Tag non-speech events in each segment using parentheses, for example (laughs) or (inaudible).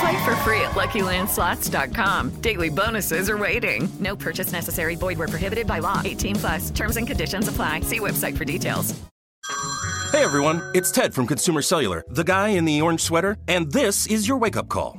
Play for free at LuckyLandSlots.com. Daily bonuses are waiting. No purchase necessary. Void where prohibited by law. 18 plus. Terms and conditions apply. See website for details. Hey everyone, it's Ted from Consumer Cellular, the guy in the orange sweater, and this is your wake-up call.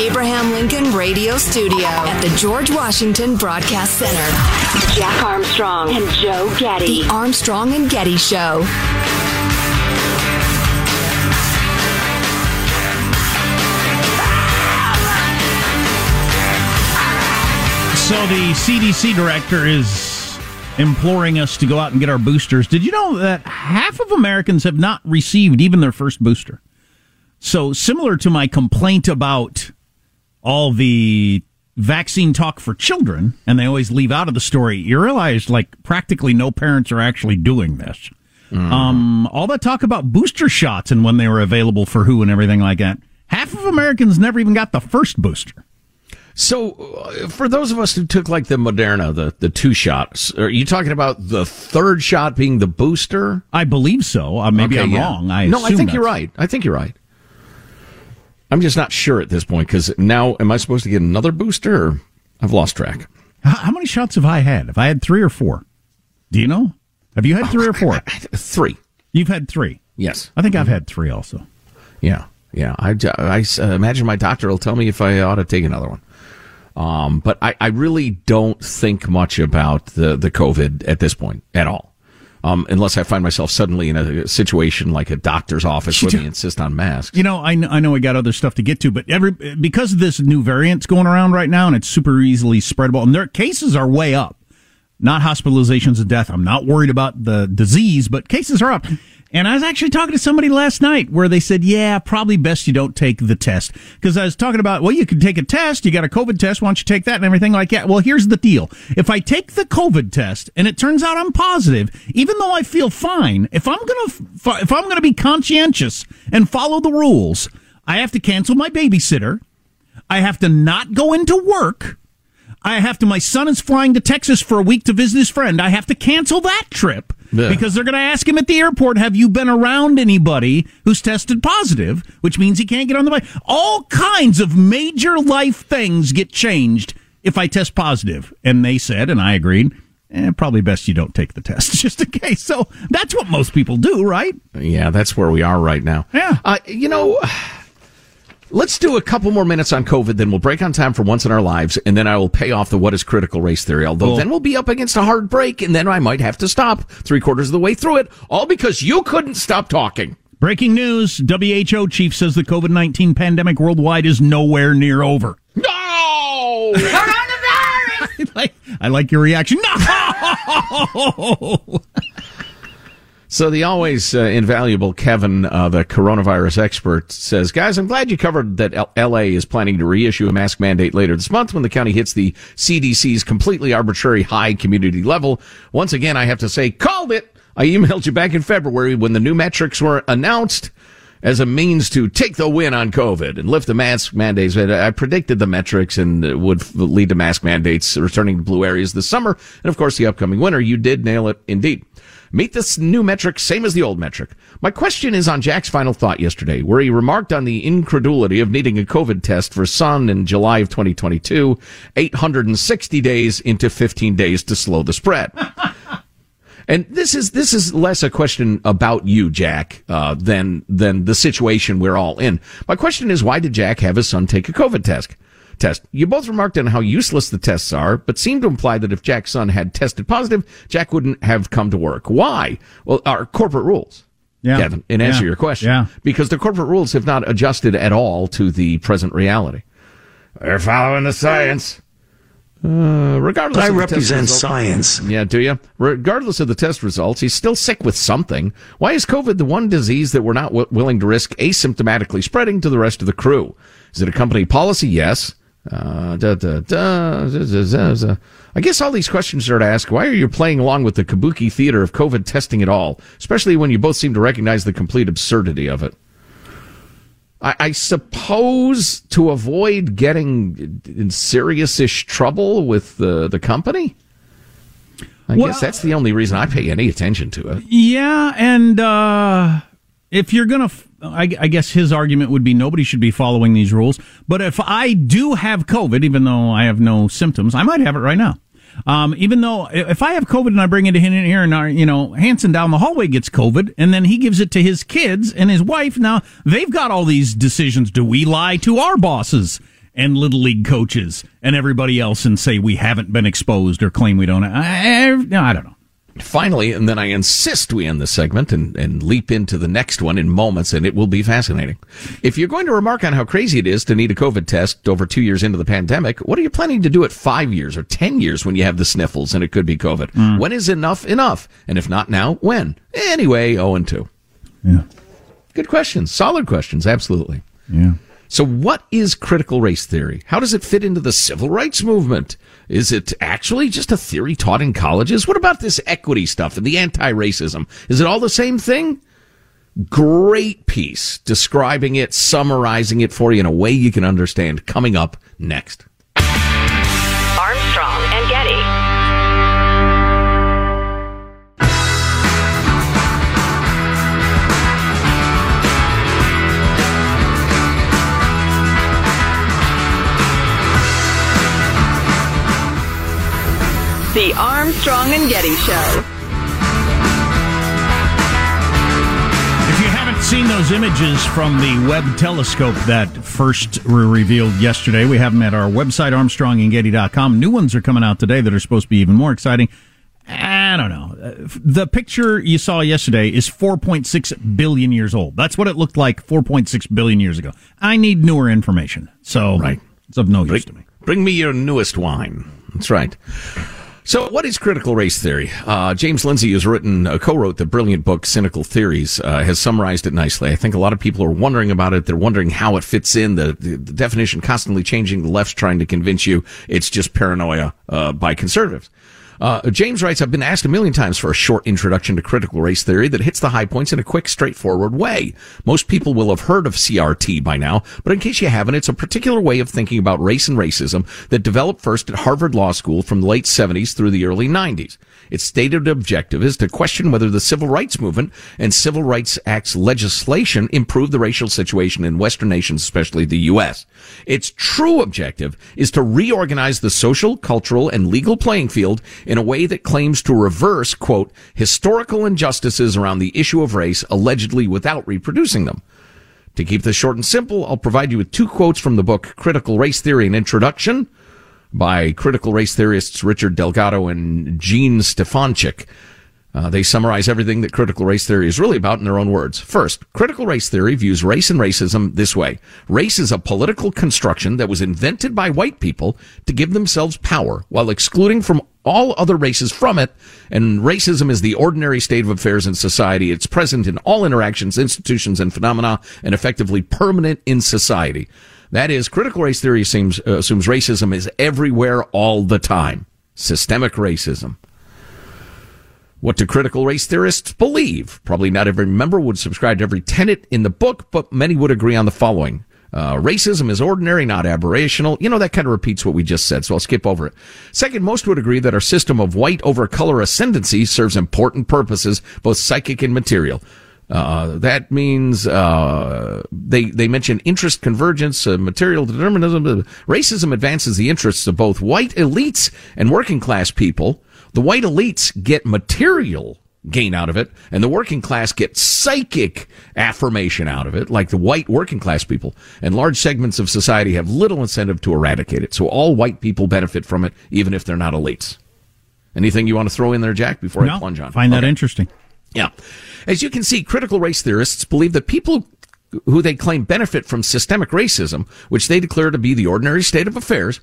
Abraham Lincoln Radio Studio at the George Washington Broadcast Center, Jack Armstrong and Joe Getty. The Armstrong and Getty Show. So the CDC director is imploring us to go out and get our boosters. Did you know that half of Americans have not received even their first booster? So similar to my complaint about all the vaccine talk for children, and they always leave out of the story, you realize like practically no parents are actually doing this. Um, all that talk about booster shots and when they were available for who and everything like that. Half of Americans never even got the first booster. So, uh, for those of us who took like the Moderna, the, the two shots, are you talking about the third shot being the booster? I believe so. Uh, maybe Okay, I'm yeah. wrong. I no, I think you're right. I think you're right. I'm just not sure at this point because now, am I supposed to get another booster? Or I've lost track. How, many shots have I had? Have I had three or four? Do you know? Have you had three or four? Three. You've had three. Yes. I think I've had three also. Yeah, yeah. I, I uh, imagine my doctor will tell me if I ought to take another one. Um, but I, I really don't think much about the, the COVID at this point at all. Um, unless I find myself suddenly in a situation like a doctor's office where they insist on masks. You know, I, kn- I know we got other stuff to get to, but every because of this new variant's going around right now, and it's super easily spreadable, and their cases are way up. Not hospitalizations and death. I'm not worried about the disease, but cases are up. And I was actually talking to somebody last night where they said, yeah, probably best you don't take the test. Because I was talking about, well, you can take a test. You got a COVID test. Why don't you take that and everything like that? Well, here's the deal. If I take the COVID test and it turns out I'm positive, even though I feel fine, if I'm going to, if I'm going to be conscientious and follow the rules, I have to cancel my babysitter. I have to not go into work. I have to, my son is flying to Texas for a week to visit his friend. I have to cancel that trip Yeah. because they're going to ask him at the airport, have you been around anybody who's tested positive? Which means he can't get on the plane. All kinds of major life things get changed if I test positive. And they said, and I agreed, eh, probably best you don't take the test (laughs) just in case. So that's what most people do, right? Yeah, that's where we are right now. Yeah. Uh, you know, let's do a couple more minutes on COVID, then we'll break on time for once in our lives, and then I will pay off the what is critical race theory. Although Cool. then we'll be up against a hard break, and then I might have to stop three quarters of the way through it, all because you couldn't stop talking. Breaking news WHO chief says the COVID 19 pandemic worldwide is nowhere near over. No! (laughs) I like, I like your reaction. No! (laughs) So the always uh, invaluable Kevin, uh, the coronavirus expert, says, "Guys, I'm glad you covered that L- L.A. is planning to reissue a mask mandate later this month when the county hits the CDC's completely arbitrary high community level. Once again, I have to say, called it. I emailed you back in February when the new metrics were announced." as a means to take the win on COVID and lift the mask mandates. I predicted the metrics and would lead to mask mandates returning to blue areas this summer. And of course, the upcoming winter. You did nail it indeed. Meet this new metric, same as the old metric. My question is on Jack's final thought yesterday, where he remarked on the incredulity of needing a COVID test for son in July of 2022, 860 days into 15 days to slow the spread. (laughs) And this is this is less a question about you, Jack, uh, than than the situation we're all in. My question is, why did Jack have his son take a COVID test? Test. You both remarked on how useless the tests are, but seemed to imply that if Jack's son had tested positive, Jack wouldn't have come to work. Why? Well, our corporate rules. Yeah. Kevin, in answer Yeah. your question. Yeah. Because the corporate rules have not adjusted at all to the present reality. They're following the science. Uh, regardless, I of the test represent result- science. Yeah, do you? Regardless of the test results, he's still sick with something. Why is COVID the one disease that we're not w- willing to risk asymptomatically spreading to the rest of the crew? Is it a company policy? Yes. Uh, da, da, da. I guess all these questions are to ask. Why are you playing along with the kabuki theater of COVID testing at all? Especially when you both seem to recognize the complete absurdity of it. I, I suppose to avoid getting in serious-ish trouble with the the company. I Well- guess that's the only reason I pay any attention to it. Yeah, and uh, if you're gonna, f- I, I guess his argument would be nobody should be following these rules. But if I do have COVID, even though I have no symptoms, I might have it right now. Um, even though if I have COVID and I bring it in here and our, you know, Hanson down the hallway gets COVID and then he gives it to his kids and his wife. Now they've got all these decisions. Do we lie to our bosses and little league coaches and everybody else and say we haven't been exposed or claim we don't? I, I, I don't know. Finally, and then I insist we end the segment and, and leap into the next one in moments, and it will be fascinating. If you're going to remark on how crazy it is to need a COVID test over two years into the pandemic, what are you planning to do at five years or ten years when you have the sniffles and it could be COVID? Mm. When is enough enough? And if not now, when? Anyway, 0 and 2. Yeah. Good questions. Solid questions. Absolutely. Yeah. So, what is critical race theory? How does it fit into the civil rights movement? Is it actually just a theory taught in colleges? What about this equity stuff and the anti racism? Is it all the same thing? Great piece describing it, summarizing it for you in a way you can understand coming up next. The Armstrong and Getty Show. If you haven't seen those images from the Webb telescope that first were revealed yesterday, we have them at our website, armstrongandgetty.com. New ones are coming out today that are supposed to be even more exciting. I don't know. Uh, The picture you saw yesterday is 4.6 billion years old. That's what it looked like 4.6 billion years ago. I need newer information. So Right. it's of no use to me. Bring me your newest wine. That's right. So, what is critical race theory? Uh, James Lindsay has written, uh, co-wrote the brilliant book "Cynical Theories." Uh, has summarized it nicely. I think a lot of people are wondering about it. They're wondering how it fits in. The, the, the definition constantly changing. The left's trying to convince you it's just paranoia uh, by conservatives. Uh, James writes, I've been asked a million times for a short introduction to critical race theory that hits the high points in a quick, straightforward way. Most people will have heard of CRT by now, but in case you haven't, it's a particular way of thinking about race and racism that developed first at Harvard Law School from the late 70s through the early 90s. Its stated objective is to question whether the civil rights movement and civil rights acts legislation improved the racial situation in Western nations, especially the U.S. Its true objective is to reorganize the social, cultural, and legal playing field in a way that claims to reverse, quote, historical injustices around the issue of race, allegedly without reproducing them. To keep this short and simple, I'll provide you with two quotes from the book Critical Race Theory and Introduction by critical race theorists Richard Delgado and Jean Stefancic. Uh, they summarize everything that critical race theory is really about in their own words. First, critical race theory views race and racism this way. Race is a political construction that was invented by white people to give themselves power while excluding from all other races from it. And racism is the ordinary state of affairs in society. It's present in all interactions, institutions, and phenomena, and effectively permanent in society. That is, critical race theory assumes, uh, assumes racism is everywhere all the time. Systemic racism. What do critical race theorists believe? Probably not every member would subscribe to every tenet in the book, but many would agree on the following. Uh, racism is ordinary, not aberrational. You know, that kind of repeats what we just said, so I'll skip over it. Second, most would agree that our system of white over color ascendancy serves important purposes, both psychic and material. Uh, that means uh, they they mention interest convergence, uh, material determinism. Racism advances the interests of both white elites and working class people. The white elites get material gain out of it, and the working class get psychic affirmation out of it, like the white working class people. And large segments of society have little incentive to eradicate it. So all white people benefit from it, even if they're not elites. Anything you want to throw in there, Jack, before no, I plunge on? Find that interesting. Yeah. As you can see, critical race theorists believe that people who they claim benefit from systemic racism, which they declare to be the ordinary state of affairs,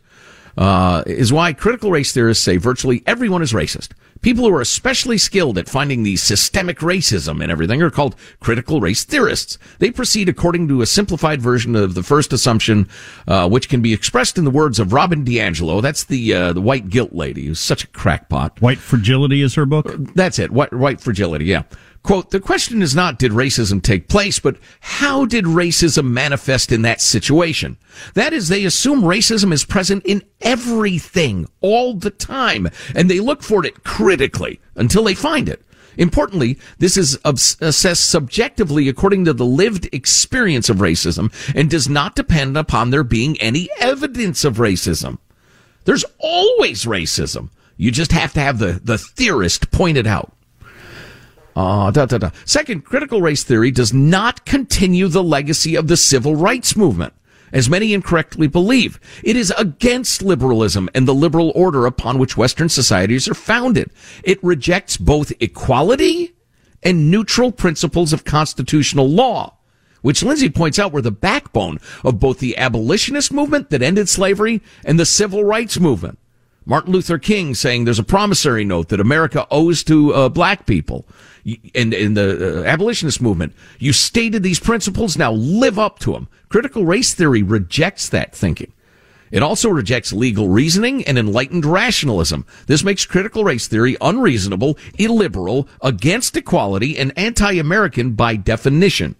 uh, is why critical race theorists say virtually everyone is racist. People who are especially skilled at finding the systemic racism and everything are called critical race theorists. They proceed according to a simplified version of the first assumption, uh, which can be expressed in the words of Robin DiAngelo. That's the uh, the white guilt lady who's such a crackpot. White fragility is her book. That's it. White, white fragility. Yeah. Quote, the question is not did racism take place, but how did racism manifest in that situation? That is, they assume racism is present in everything all the time, and they look for it critically until they find it. Importantly, this is assessed subjectively according to the lived experience of racism and does not depend upon there being any evidence of racism. There's always racism. You just have to have the, the theorist point it out. Uh, da, da, da. Second, critical race theory does not continue the legacy of the civil rights movement, as many incorrectly believe. It is against liberalism and the liberal order upon which Western societies are founded. It rejects both equality and neutral principles of constitutional law, which Lindsay points out were the backbone of both the abolitionist movement that ended slavery and the civil rights movement. Martin Luther King saying there's a promissory note that America owes to uh, black people. In, in the uh, abolitionist movement, you stated these principles, now live up to them. Critical race theory rejects that thinking. It also rejects legal reasoning and enlightened rationalism. This makes critical race theory unreasonable, illiberal, against equality, and anti-American by definition.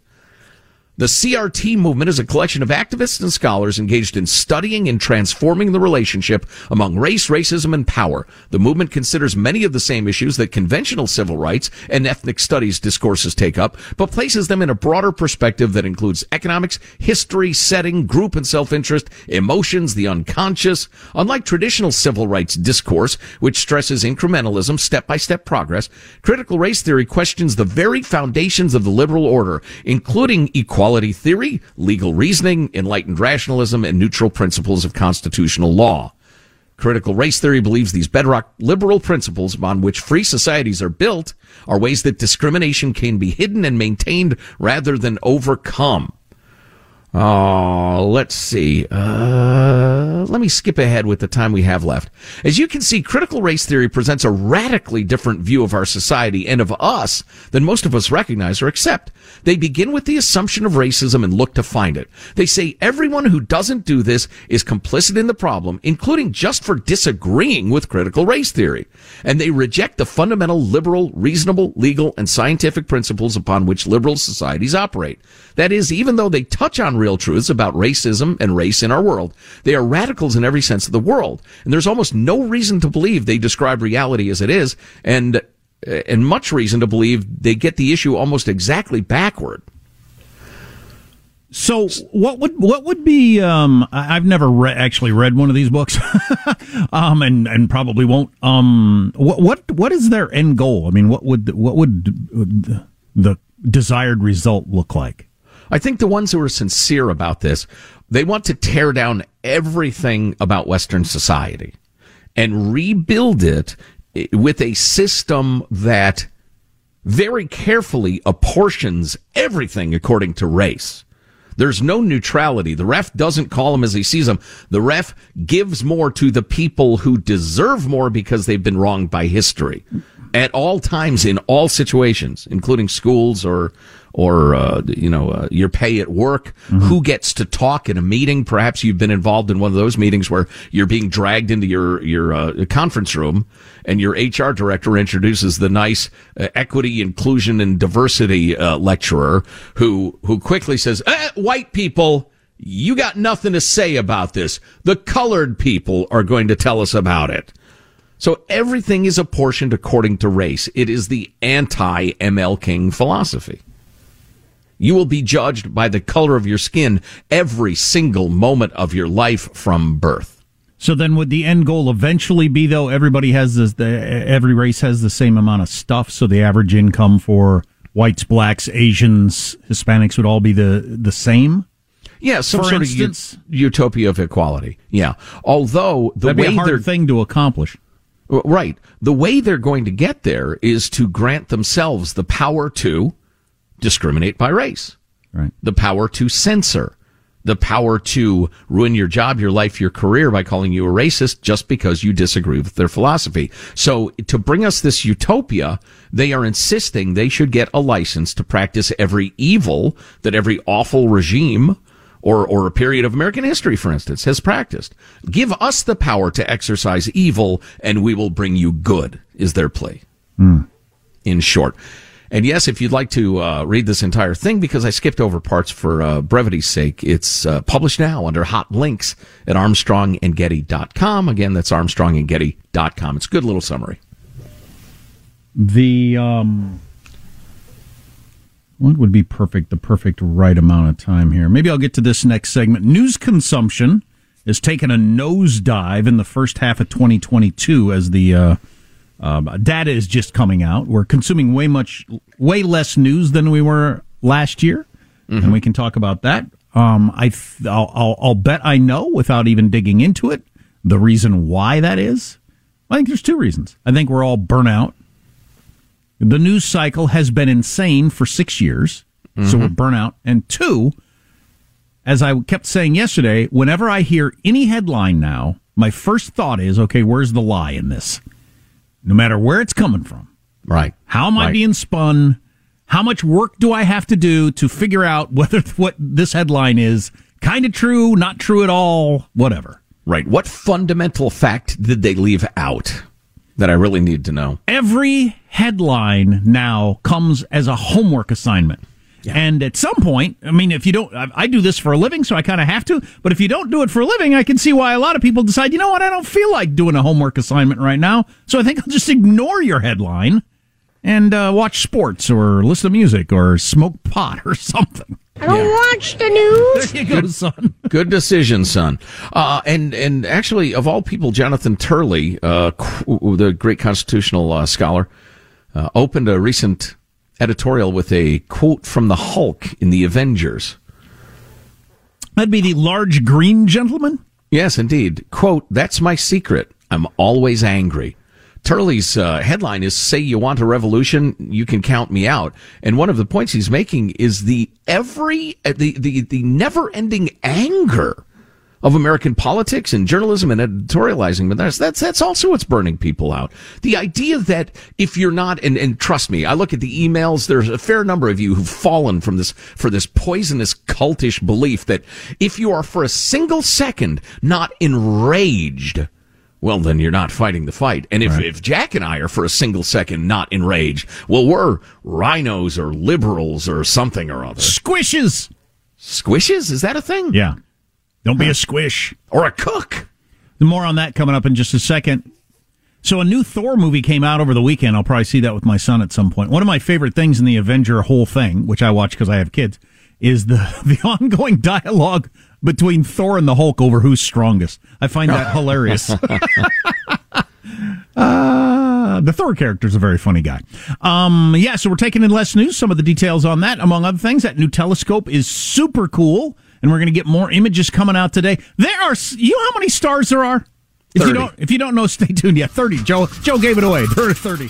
The CRT movement is a collection of activists and scholars engaged in studying and transforming the relationship among race, racism, and power. The movement considers many of the same issues that conventional civil rights and ethnic studies discourses take up, but places them in a broader perspective that includes economics, history, setting, group and self-interest, emotions, the unconscious. Unlike traditional civil rights discourse, which stresses incrementalism, step-by-step progress, critical race theory questions the very foundations of the liberal order, including equality equality theory, legal reasoning, enlightened rationalism, and neutral principles of constitutional law. Critical race theory believes these bedrock liberal principles upon which free societies are built are ways that discrimination can be hidden and maintained rather than overcome. Oh, let's see. Uh, let me skip ahead with the time we have left. As you can see, critical race theory presents a radically different view of our society and of us than most of us recognize or accept. They begin with the assumption of racism and look to find it. They say everyone who doesn't do this is complicit in the problem, including just for disagreeing with critical race theory. And they reject the fundamental liberal, reasonable, legal, and scientific principles upon which liberal societies operate. That is, even though they touch on real truths about racism and race in our world, they are radicals in every sense of the world. And there's almost no reason to believe they describe reality as it is, and, and much reason to believe they get the issue almost exactly backward. So what would what would be? Um, I've never re- actually read one of these books, (laughs) um, and and probably won't. Um, what what what is their end goal? I mean, what would what would the desired result look like? I think the ones who are sincere about this, they want to tear down everything about Western society and rebuild it with a system that very carefully apportions everything according to race. There's no neutrality. The ref doesn't call them as he sees them. The ref gives more to the people who deserve more because they've been wronged by history at all times in all situations, including schools or or uh, you know uh, your pay at work, who gets to talk in a meeting. Perhaps you've been involved in one of those meetings where you're being dragged into your your uh, conference room, and your HR director introduces the nice uh, equity, inclusion, and diversity uh, lecturer who who quickly says, eh, "White people." You got nothing to say about this. The colored people are going to tell us about it. So everything is apportioned according to race. It is the anti ML King philosophy. You will be judged by the color of your skin every single moment of your life from birth. So then, would the end goal eventually be though everybody has this, the, every race has the same amount of stuff, so the average income for whites, blacks, Asians, Hispanics would all be the the same? Yeah, some For sort instance? of ut- utopia of equality. Yeah. Although the That'd be way a they're hard thing to accomplish. Uh, right. The way they're going to get there is to grant themselves the power to discriminate by race. Right. The power to censor. The power to ruin your job, your life, your career by calling you a racist just because you disagree with their philosophy. So to bring us this utopia, they are insisting they should get a license to practice every evil that every awful regime or, or a period of American history, for instance, has practiced. Give us the power to exercise evil and we will bring you good, is their plea. In short. And yes, if you'd like to uh, read this entire thing, because I skipped over parts for uh, brevity's sake, it's uh, published now under hot links at armstrongandgetty.com. Again, that's armstrongandgetty.com. It's a good little summary. The um, what would be perfect? The perfect right amount of time here. Maybe I'll get to this next segment. News consumption has taken a nosedive in the first half of 2022 as the uh, uh, data is just coming out. We're consuming way much, way less news than we were last year, and we can talk about that. Um, I th- I'll, I'll, I'll bet I know without even digging into it the reason why that is. I think there's two reasons. I think we're all burnout. The news cycle has been insane for six years, so we're mm-hmm. burnout. And two, as I kept saying yesterday, whenever I hear any headline now, my first thought is, okay, where's the lie in this? No matter where it's coming from. Right. How am I Right. being spun? How much work do I have to do to figure out (laughs) whether what this headline is kind of true, not true at all, whatever? Right. What fundamental fact did they leave out that I really need to know? Every headline now comes as a homework assignment. And at some point, I mean, if you don't, I, I do this for a living, so I kind of have to. But if you don't do it for a living, I can see why a lot of people decide, you know what, I don't feel like doing a homework assignment right now. So I think I'll just ignore your headline and uh, watch sports or listen to music or smoke pot (laughs) or something. I don't watch the news. There you go, son. Good decision, son. Uh, and and actually, of all people, Jonathan Turley, uh, the great constitutional uh, scholar, uh, opened a recent editorial with a quote from the Hulk in the Avengers. That'd be the large green gentleman. Yes, indeed. Quote, that's my secret. I'm always angry. Turley's uh, headline is "Say you want a revolution, you can count me out." And one of the points he's making is the every uh, the the the never-ending anger of American politics and journalism and editorializing. But that's that's that's also what's burning people out. The idea that if you're not, and, and trust me, I look at the emails. There's a fair number of you who've fallen from this for this poisonous cultish belief that if you are for a single second not enraged. Well, then you're not fighting the fight. And if, if Jack and I are for a single second not enraged, well, we're RINOs or liberals or something or other. Squishes. Squishes? Is that a thing? Yeah. Don't be a squish. Or a cook. More on that coming up in just a second. So a new Thor movie came out over the weekend. I'll probably see that with my son at some point. One of my favorite things in the Avenger whole thing, which I watch because I have kids, is the (laughs) the ongoing dialogue between Thor and the Hulk over who's strongest. I find that (laughs) hilarious. Uh, (laughs) the Thor character is a very funny guy. Um, yeah, so we're taking in less news. Some of the details on that, among other things, that new telescope is super cool, and we're going to get more images coming out today. There are, you know how many stars there are? If you don't, if you don't know, stay tuned. Yeah, thirty. Joe, Joe gave it away. There are thirty.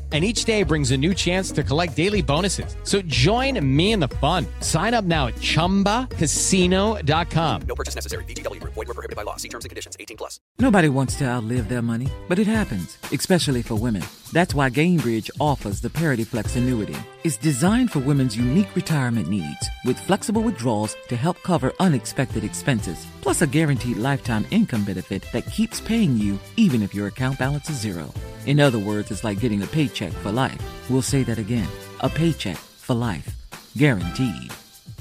And each day brings a new chance to collect daily bonuses. So join me in the fun. Sign up now at chumbacasino.com. No purchase necessary. VGW Group. Void were prohibited by law. See terms and conditions. 18 plus. Nobody wants to outlive their money, but it happens, especially for women. That's why Gainbridge offers the Parity Flex annuity. It's designed for women's unique retirement needs with flexible withdrawals to help cover unexpected expenses, plus a guaranteed lifetime income benefit that keeps paying you even if your account balance is zero. In other words, it's like getting a paycheck for life. We'll say that again a paycheck for life. Guaranteed.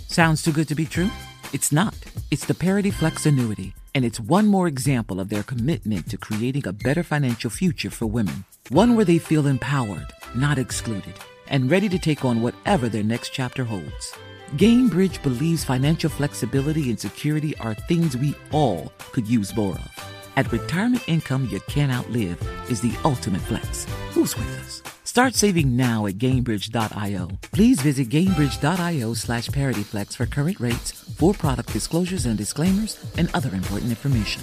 Sounds too good to be true? It's not. It's the Parity Flex annuity, and it's one more example of their commitment to creating a better financial future for women. One where they feel empowered, not excluded, and ready to take on whatever their next chapter holds. Gainbridge believes financial flexibility and security are things we all could use more of. At retirement income you can't outlive is the ultimate flex. Who's with us? Start saving now at Gainbridge.io. Please visit Gainbridge.io slash ParityFlex for current rates, for product disclosures and disclaimers, and other important information.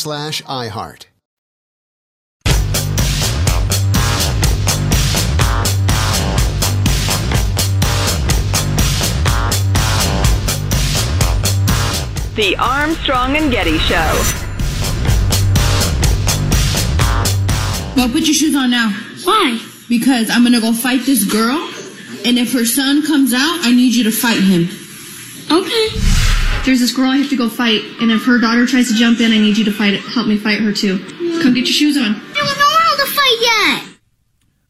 slash iHeart. The Armstrong and Getty Show. Well, put your shoes on now. Why? Because I'm gonna go fight this girl, and if her son comes out, I need you to fight him. Okay. There's this girl I have to go fight, and if her daughter tries to jump in, I need you to fight it. Help me fight her too. Come get your shoes on. I don't know how to fight yet.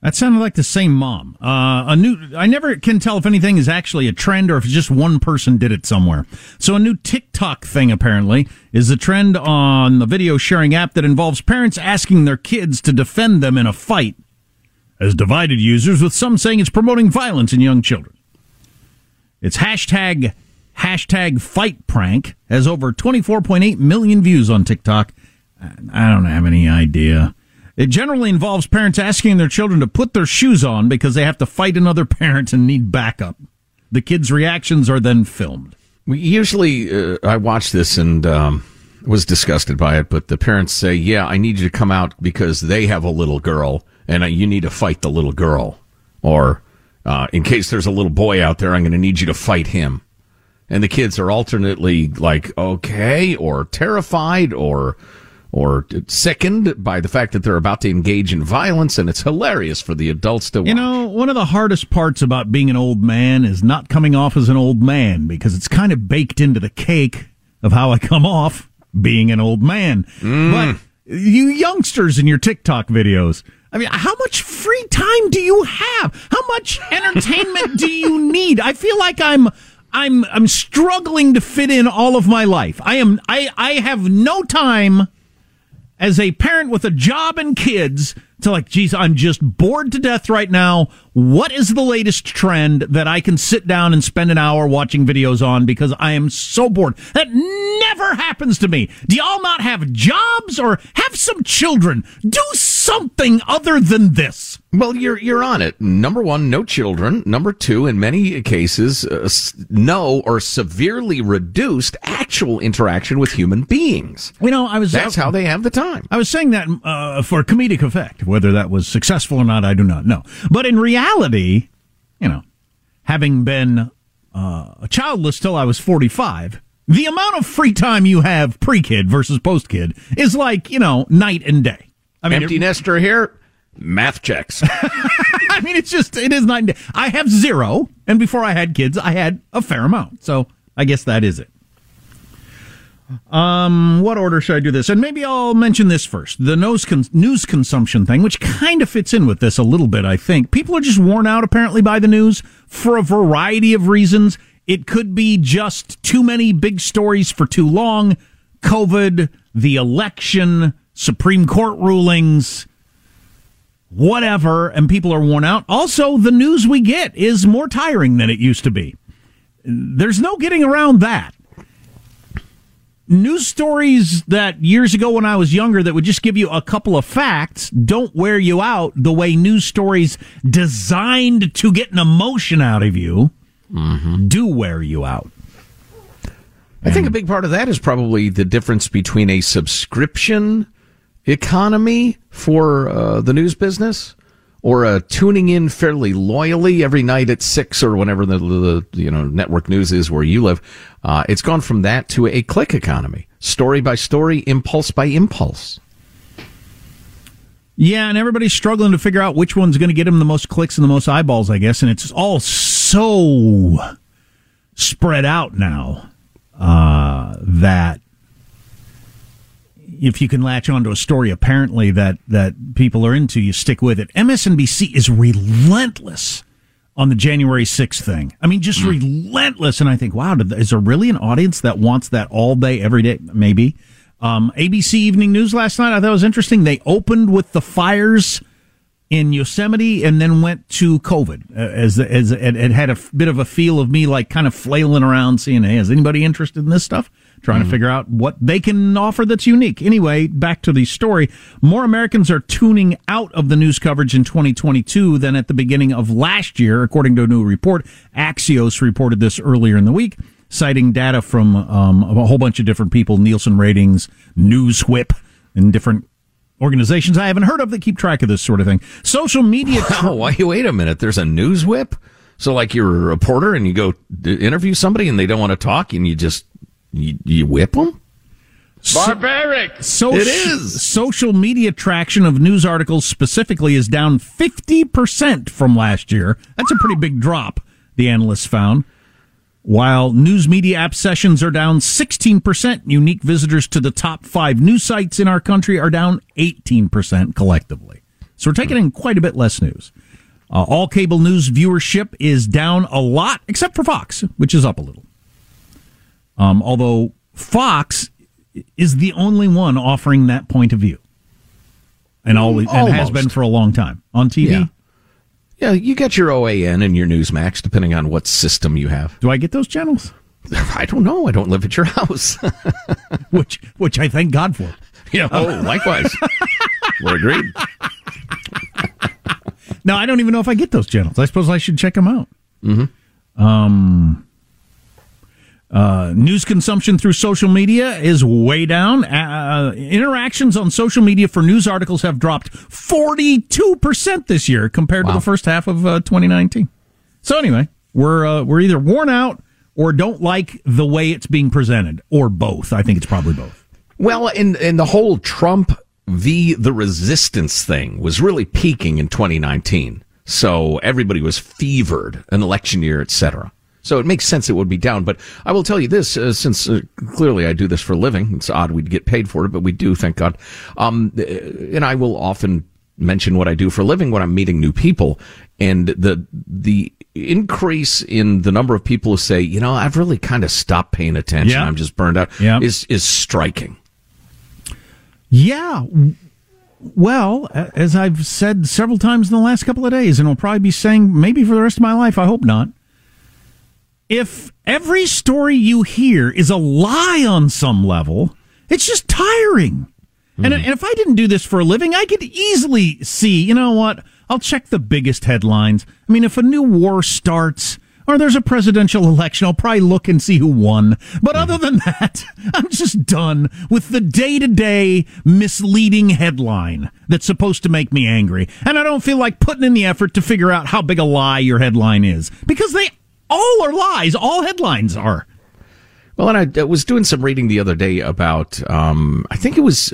That sounded like the same mom. Uh, a new, I never can tell if anything is actually a trend or if just one person did it somewhere. So a new TikTok thing apparently is a trend on the video sharing app that involves parents asking their kids to defend them in a fight as divided users with some saying it's promoting violence in young children. It's hashtag, hashtag fight prank has over 24.8 million views on TikTok. I don't have any idea. It generally involves parents asking their children to put their shoes on because they have to fight another (laughs) parent and need backup. The kids' reactions are then filmed. We usually, uh, I watched this and um, was disgusted by it, but the parents say, "Yeah, I need you to come out because they have a little girl, and uh, you need to fight the little girl." Or, uh, in case there's a little boy out there, I'm going to need you to fight him. And the kids are alternately like, "Okay," or terrified, or or sickened by the fact that they're about to engage in violence, and it's hilarious for the adults to watch. You know, one of the hardest parts about being an old man is not coming off as an old man because it's kind of baked into the cake of how I come off being an old man. Mm. But you youngsters in your TikTok videos, I mean, how much free time do you have? How much entertainment do you need? I feel like I'm I'm I'm struggling to fit in all of my life. I am I I have no time as a parent with a job and kids to like, geez, I'm just bored to death right now. What is the latest trend that I can sit down and spend an hour watching videos on because I am so bored? That never happens to me. Do y'all not have jobs or have some children? Do something other than this. Well, you're you're on it. Number one, no children. Number two, in many cases, uh, no or severely reduced actual interaction with human beings. You know, I was that's how they have the time. I was saying that uh, for comedic effect. Whether that was successful or not, I do not know. But in reality, you know, having been uh, childless till I was forty-five. The amount of free time you have pre-kid versus post-kid is like, you know, night and day. I mean, empty it, nester here, math checks. (laughs) I mean, it's just it is night and day. I have zero, and before I had kids, I had a fair amount. So I guess that is it. Um, what order should I do this? And maybe I'll mention this first: the news con- news consumption thing, which kind of fits in with this a little bit. I think people are just worn out apparently by the news for a variety of reasons. It could be just too many big stories for too long. COVID, the election, Supreme Court rulings, whatever, and people are worn out. Also, the news we get is more tiring than it used to be. There's no getting around that. News stories that years ago when I was younger that would just give you a couple of facts don't wear you out the way news stories designed to get an emotion out of you mm-hmm. do wear you out. I think a big part of that is probably the difference between a subscription economy for uh, the news business or uh, tuning in fairly loyally every night at six or whenever the, the you know network news is where you live. Uh, it's gone from that to a click economy, story by story, impulse by impulse. Yeah, and everybody's struggling to figure out which one's going to get them the most clicks and the most eyeballs, I guess. And it's all so spread out now uh, that if you can latch onto a story apparently that that people are into, you stick with it. MSNBC is relentless on the January 6th thing. I mean, just mm. relentless. And I think, wow, is there really an audience that wants that all day, every day? Maybe. Um, ABC Evening News last night, I thought was interesting. They opened with the fires in Yosemite and then went to COVID uh, as as it, it, had a bit of a feel of me like kind of flailing around seeing, hey, is anybody interested in this stuff? Trying mm-hmm. to figure out what they can offer that's unique. Anyway, back to the story. More Americans are tuning out of the news coverage in 2022 than at the beginning of last year, according to a new report. Axios reported this earlier in the week, citing data from um, a whole bunch of different people, Nielsen ratings, Newswhip, and different organizations I haven't heard of that keep track of this sort of thing. Social media. (laughs) Wow, why, wait a minute. There's a news whip? So, like, you're a reporter and you go interview somebody and they don't want to talk and you just you, you whip them? Barbaric. So, it is. Social media traction of news articles specifically is down 50% from last year. That's a pretty big drop, the analysts found. While news media app sessions are down 16%, unique visitors to the top five news sites in our country are down 18% collectively. So we're taking in quite a bit less news. Uh, all cable news viewership is down a lot, except for Fox, which is up a little. Um, although Fox is the only one offering that point of view, and always and has been for a long time on TV. Yeah. yeah, you get your OAN and your Newsmax, depending on what system you have. Do I get those channels? (laughs) I don't know. I don't live at your house, (laughs) which which I thank God for. Yeah. Oh, likewise. We're agreed. (laughs) no, I don't even know if I get those channels. I suppose I should check them out. Mm-hmm. Um, uh, news consumption through social media is way down. Uh, interactions on social media for news articles have dropped 42% this year compared wow. to the first half of uh, 2019. So anyway, we're uh, we're either worn out or don't like the way it's being presented or both. I think it's probably both. Well, in in the whole Trump v the resistance thing was really peaking in 2019. So everybody was fevered, an election year, etc. So it makes sense it would be down. But I will tell you this, uh, since uh, clearly I do this for a living. It's odd we'd get paid for it, but we do, thank God. Um, uh, and I will often mention what I do for a living when I'm meeting new people. And the, the increase in the number of people who say, you know, I've really kind of stopped paying attention. Yeah. I'm just burned out yeah. is, is striking. Yeah. Well, as I've said several times in the last couple of days, and I'll probably be saying maybe for the rest of my life, I hope not. If every story you hear is a lie on some level, it's just tiring. Mm. And, and if I didn't do this for a living, I could easily see, you know what? I'll check the biggest headlines. I mean, if a new war starts, or there's a presidential election, I'll probably look and see who won. But other than that, (laughs) I'm just done with the day to day misleading headline that's supposed to make me angry. And I don't feel like putting in the effort to figure out how big a lie your headline is because they all are lies. All headlines are. Well, and I was doing some reading the other day about, um, I think it was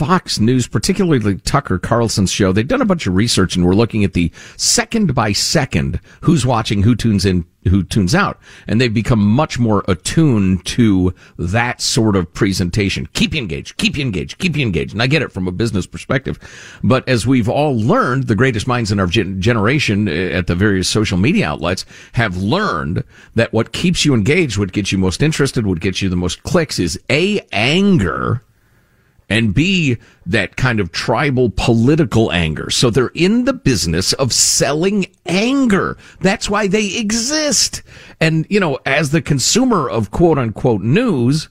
Fox News, particularly Tucker Carlson's show. They've done a bunch of research and we're looking at the second by second who's watching, who tunes in, who tunes out. And they've become much more attuned to that sort of presentation. Keep you engaged, keep you engaged, keep you engaged. And I get it from a business perspective. But as we've all learned, the greatest minds in our generation eh, at the various social media outlets have learned that what keeps you engaged, what gets you most interested, what gets you the most clicks is A, anger and B, that kind of tribal political anger. So they're in the business of selling anger. That's why they exist. And, you know, as the consumer of quote unquote news,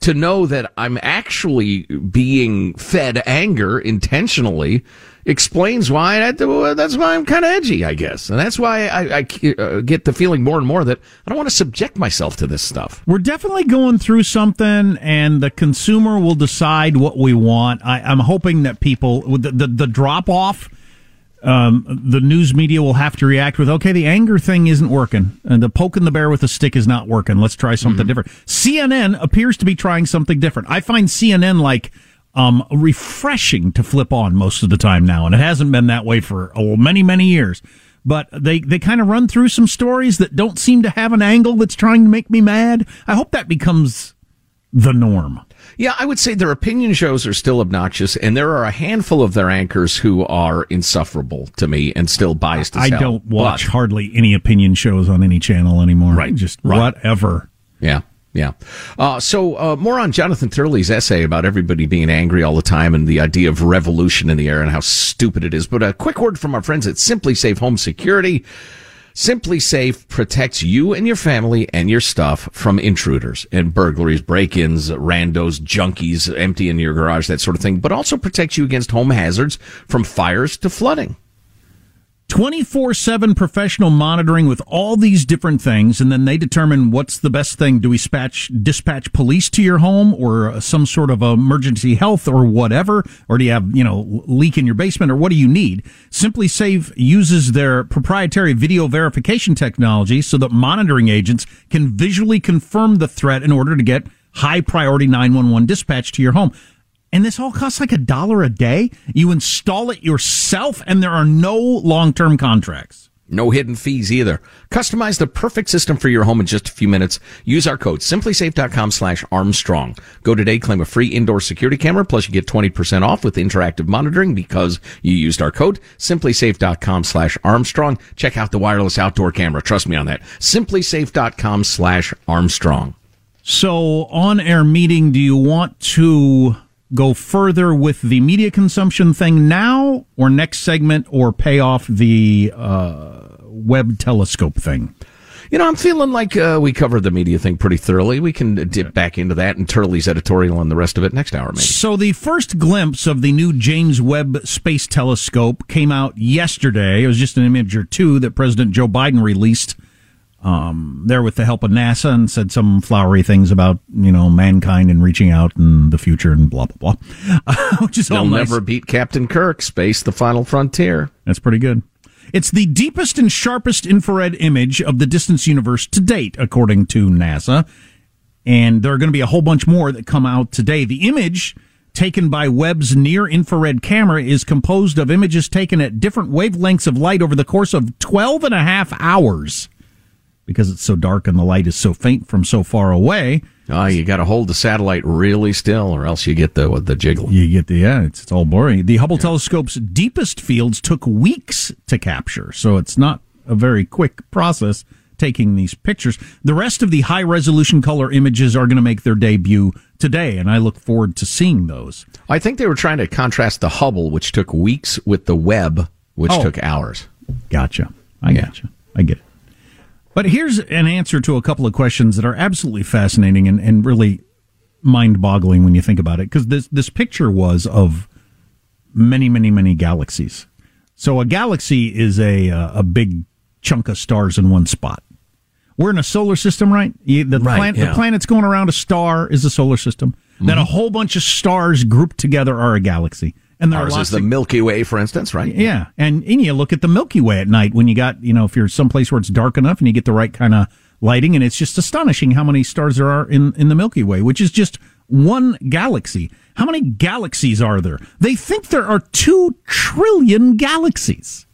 to know that I'm actually being fed anger intentionally explains why I, that's why I'm kind of edgy, I guess, and that's why I, I uh, get the feeling more and more that I don't want to subject myself to this stuff. We're definitely going through something, and the consumer will decide what we want. I, am hoping that people the the, the drop off. Um, the news media will have to react with, okay, the anger thing isn't working, and the poking the bear with a stick is not working. Let's try something mm-hmm. different. CNN appears to be trying something different. I find CNN like um, refreshing to flip on most of the time now, and it hasn't been that way for oh, many, many years. But they, they kind of run through some stories that don't seem to have an angle that's trying to make me mad. I hope that becomes the norm. Yeah, I would say their opinion shows are still obnoxious, and there are a handful of their anchors who are insufferable to me and still biased as I hell. don't watch but, hardly any opinion shows on any channel anymore. Right. Just right. whatever. Yeah. Yeah. Uh, so uh, more on Jonathan Turley's essay about everybody being angry all the time and the idea of revolution in the air and how stupid it is. But a quick word from our friends at SimpliSafe Home Security. SimpliSafe protects you and your family and your stuff from intruders and burglaries, break-ins, randos, junkies emptying your garage, that sort of thing, but also protects you against home hazards from fires to flooding. 24 7 professional monitoring with all these different things, and then they determine what's the best thing. Do we dispatch, dispatch police to your home or uh, some sort of emergency health or whatever? Or do you have, you know, leak in your basement or what do you need? SimpliSafe uses their proprietary video verification technology so that monitoring agents can visually confirm the threat in order to get high priority 911 dispatch to your home. And this all costs like a dollar a day. You install it yourself, and there are no long term contracts. No hidden fees either. Customize the perfect system for your home in just a few minutes. Use our code simplisafe.com slash Armstrong. Go today, claim a free indoor security camera, plus you get 20% off with interactive monitoring because you used our code simplisafe.com slash Armstrong. Check out the wireless outdoor camera. Trust me on that. Simplisafe.com slash Armstrong. So on air meeting, do you want to go further with the media consumption thing now or next segment or pay off the uh, Webb telescope thing? You know, I'm feeling like uh, we covered the media thing pretty thoroughly. We can dip back into that and Turley's editorial and the rest of it next hour, maybe. So, the first glimpse of the new James Webb Space Telescope came out yesterday. It was just an image or two that President Joe Biden released um, there with the help of NASA and said some flowery things about you know mankind and reaching out and the future and blah blah blah, (laughs) which is They'll all nice. never beat Captain Kirk. Space, the final frontier. That's pretty good. It's the deepest and sharpest infrared image of the distance universe to date, according to NASA. And there are going to be a whole bunch more that come out today. The image taken by Webb's near infrared camera is composed of images taken at different wavelengths of light over the course of 12 and a half hours because it's so dark and the light is so faint from so far away. Oh, you got to hold the satellite really still, or else you get the the jiggle. You get the yeah, it's, it's all boring. The Hubble yeah. telescope's deepest fields took weeks to capture, so it's not a very quick process taking these pictures. The rest of the high resolution color images are going to make their debut today, and I look forward to seeing those. I think they were trying to contrast the Hubble, which took weeks, with the Webb, which Oh. took hours. Gotcha. I gotcha. I get it. But here's an answer to a couple of questions that are absolutely fascinating and, and really mind boggling when you think about it. Because this, this picture was of many, many, many galaxies. So a galaxy is a, uh, a big chunk of stars in one spot. We're in a solar system, right? The, Right, planet, yeah. the planet's going around a star is a solar system. Then a whole bunch of stars grouped together are a galaxy. And there Ours are is the of, Milky Way, for instance, right? yeah, and, and you look at the Milky Way at night when you got, you know, if you're someplace where it's dark enough and you get the right kind of lighting, and it's just astonishing how many stars there are in, in the Milky Way, which is just one galaxy. How many galaxies are there? They think there are two trillion galaxies.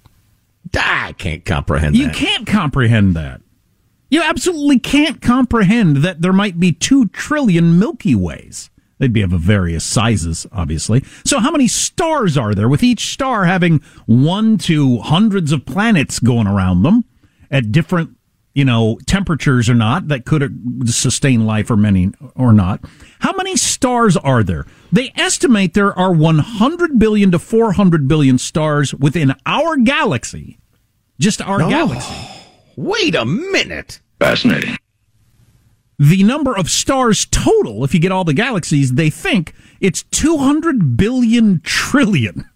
I can't comprehend that. You that. can't comprehend that. You absolutely can't comprehend that there might be two trillion Milky Ways. They'd be of various sizes, obviously. So, how many stars are there, with each star having one to hundreds of planets going around them at different, you know, temperatures or not that could uh, sustain life or many or not? How many stars are there? They estimate there are 100 billion to 400 billion stars within our galaxy. Just our Oh. galaxy. Wait a minute. Fascinating. The number of stars total, if you get all the galaxies, they think it's 200 billion trillion.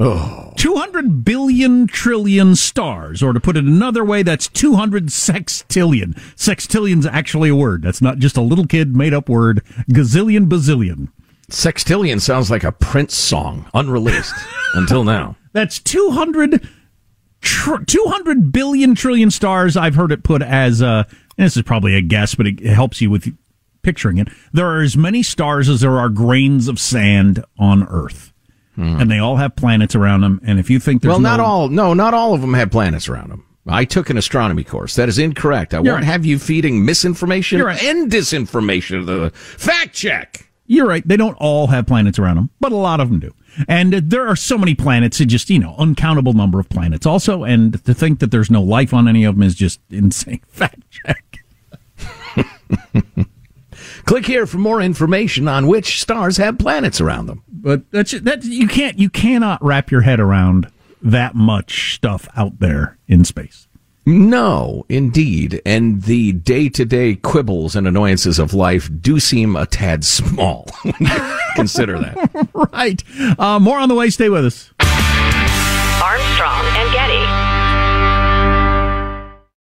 Oh. 200 billion trillion stars, or to put it another way, that's 200 sextillion. Sextillion's actually a word. That's not just a little kid made up word. Gazillion, bazillion. Sextillion sounds like a Prince song, unreleased (laughs) until now. That's 200, tr- 200 billion trillion stars. I've heard it put as, uh, this is probably a guess, but it, helps you with picturing it. There are as many stars as there are grains of sand on Earth. Hmm. And they all have planets around them. And if you think there's well, not no- all. No, not all of them have planets around them. I took an astronomy course. That is incorrect. I won't right. have you feeding misinformation You're right. and disinformation. The fact check. You're right. They don't all have planets around them, but a lot of them do. And there are so many planets, it just, you know, uncountable number of planets also. And to think that there's no life on any of them is just (laughs) insane. Fact check. (laughs) Click here for more information on which stars have planets around them. But that's that you can't you cannot wrap your head around that much stuff out there in space. No, indeed. And the day to day quibbles and annoyances of life do seem a tad small. when (laughs) you Consider that. (laughs) right. Uh, more on the way. Stay with us. Armstrong and Getty.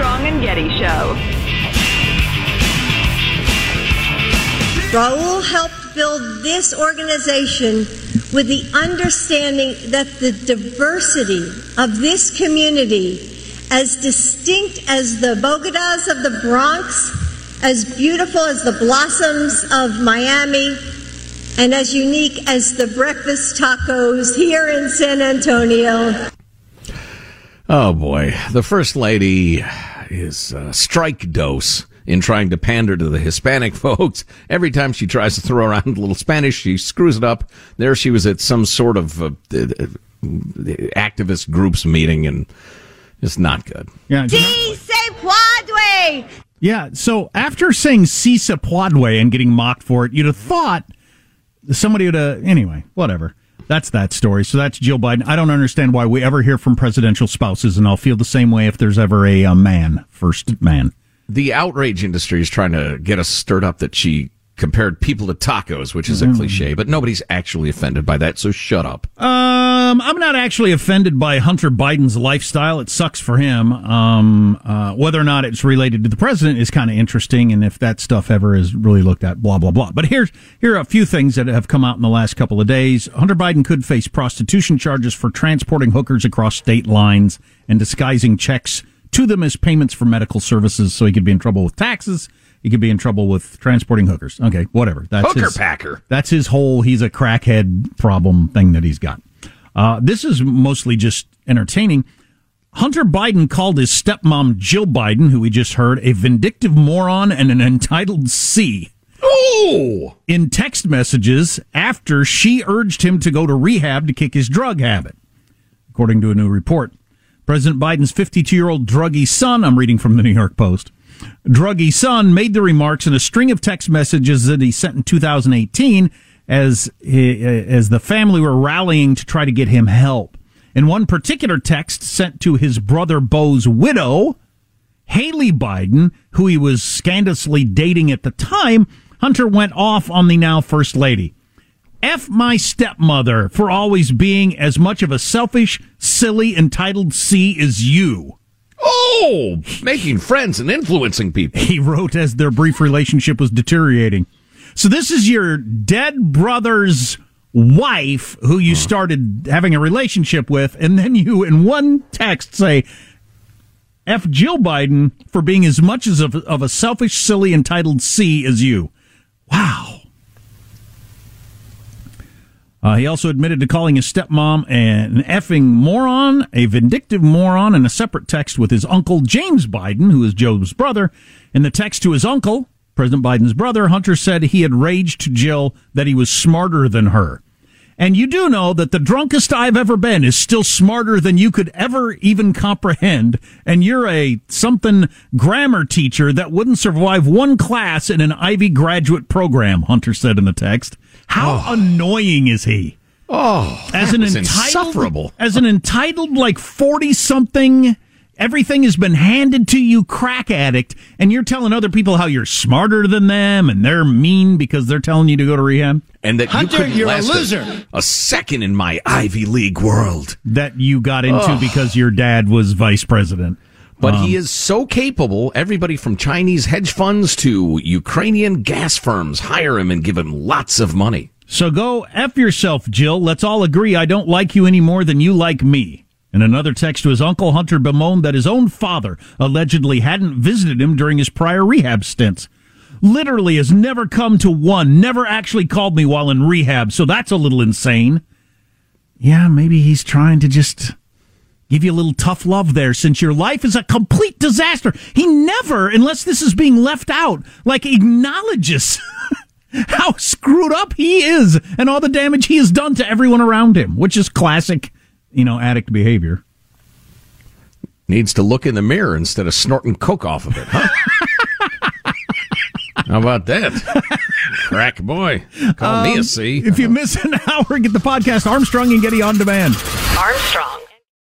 Armstrong and Getty Show. Raul helped build this organization with the understanding that the diversity of this community, as distinct as the bodegas of the Bronx, as beautiful as the blossoms of Miami, and as unique as the breakfast tacos here in San Antonio. Oh boy, the first lady is a strike dose in trying to pander to the Hispanic (laughs) folks. Every time she tries to throw around a little Spanish, she screws it up. There she was at some sort of uh, uh, activist groups meeting, and it's not good. Yeah. Si se puede! Yeah. So after saying Cisa Podway and getting mocked for it, you'd have thought somebody would have. Anyway, whatever. That's that story. So that's Jill Biden. I don't understand why we ever hear from presidential spouses, and I'll feel the same way if there's ever a, a man, first man. The outrage industry is trying to get us stirred up that she compared people to tacos, which is a Mm. cliche, but nobody's actually offended by that, so shut up. Um, I'm not actually offended by Hunter Biden's lifestyle. It sucks for him. Um, uh, whether or not it's related to the president is kind of interesting, and if that stuff ever is really looked at, blah blah blah. But here's here are a few things that have come out in the last couple of days. Hunter Biden could face prostitution charges for transporting hookers across state lines and disguising checks to them as payments for medical services, so he could be in trouble with taxes. He could be in trouble with transporting hookers. Okay, whatever. That's Hooker his, packer. That's his whole he's a crackhead problem thing that he's got. Uh, this is mostly just entertaining. Hunter Biden called his stepmom Jill Biden, who we just heard, a vindictive moron and an entitled C. Oh! In text messages after she urged him to go to rehab to kick his drug habit, according to a new report. President Biden's 52 year old druggy son, I'm reading from the New York Post, druggy son made the remarks in a string of text messages that he sent in 2018 as, as the family were rallying to try to get him help. In one particular text sent to his brother Beau's widow, Hallie Biden, who he was scandalously dating at the time, Hunter went off on the now First Lady. F my stepmother for always being as much of a selfish, silly, entitled C as you. Oh, making friends and influencing people. He wrote as their brief relationship was deteriorating. So this is your dead brother's wife who you started having a relationship with, and then you in one text say, F Jill Biden for being as much as of, of a selfish, silly, entitled C as you. Wow. Uh, he also admitted to calling his stepmom an effing moron, a vindictive moron, in a separate text with his uncle James Biden, who is Joe's brother. In the text to his uncle, President Biden's brother, Hunter said he had raged to Jill that he was smarter than her. And you do know that the drunkest I've ever been is still smarter than you could ever even comprehend. And you're a something grammar teacher that wouldn't survive one class in an Ivy graduate program, Hunter said in the text. How oh. annoying is he? Oh, as an entitled, insufferable. As an entitled, like 40 something Everything has been handed to you, crack addict, and you're telling other people how you're smarter than them and they're mean because they're telling you to go to rehab. And that Hunter, you couldn't you're last a loser. A, a, second in my Ivy League world. That you got into because your dad was vice president. But um, he is so capable. Everybody from Chinese hedge funds to Ukrainian gas firms hire him and give him lots of money. So go F yourself, Jill. Let's all agree I don't like you any more than you like me. In another text to his uncle, Hunter bemoaned that his own father allegedly hadn't visited him during his prior rehab stints. Literally has never come to one, never actually called me while in rehab, so that's a little insane. Yeah, maybe he's trying to just give you a little tough love there since your life is a complete disaster. He never, unless this is being left out, like acknowledges (laughs) how screwed up he is and all the damage he has done to everyone around him, which is classic you know, addict behavior. Needs to look in the mirror instead of snorting coke off of it, huh? (laughs) How about that? Crack boy. Call um, me a um, If you miss an (laughs) hour, get the podcast Armstrong and Getty on demand. Armstrong.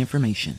information.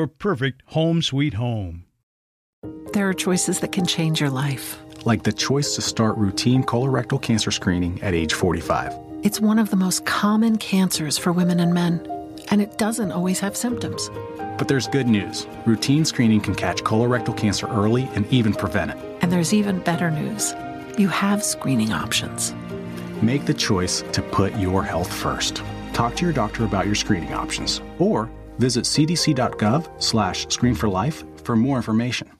your perfect home sweet home. There are choices that can change your life. Like the choice to start routine colorectal cancer screening at age 45. It's one of the most common cancers for women and men, and it doesn't always have symptoms. But there's good news. Routine screening can catch colorectal cancer early and even prevent it. And there's even better news. You have screening options. Make the choice to put your health first. Talk to your doctor about your screening options or Visit cdc.gov slash screen for life for more information.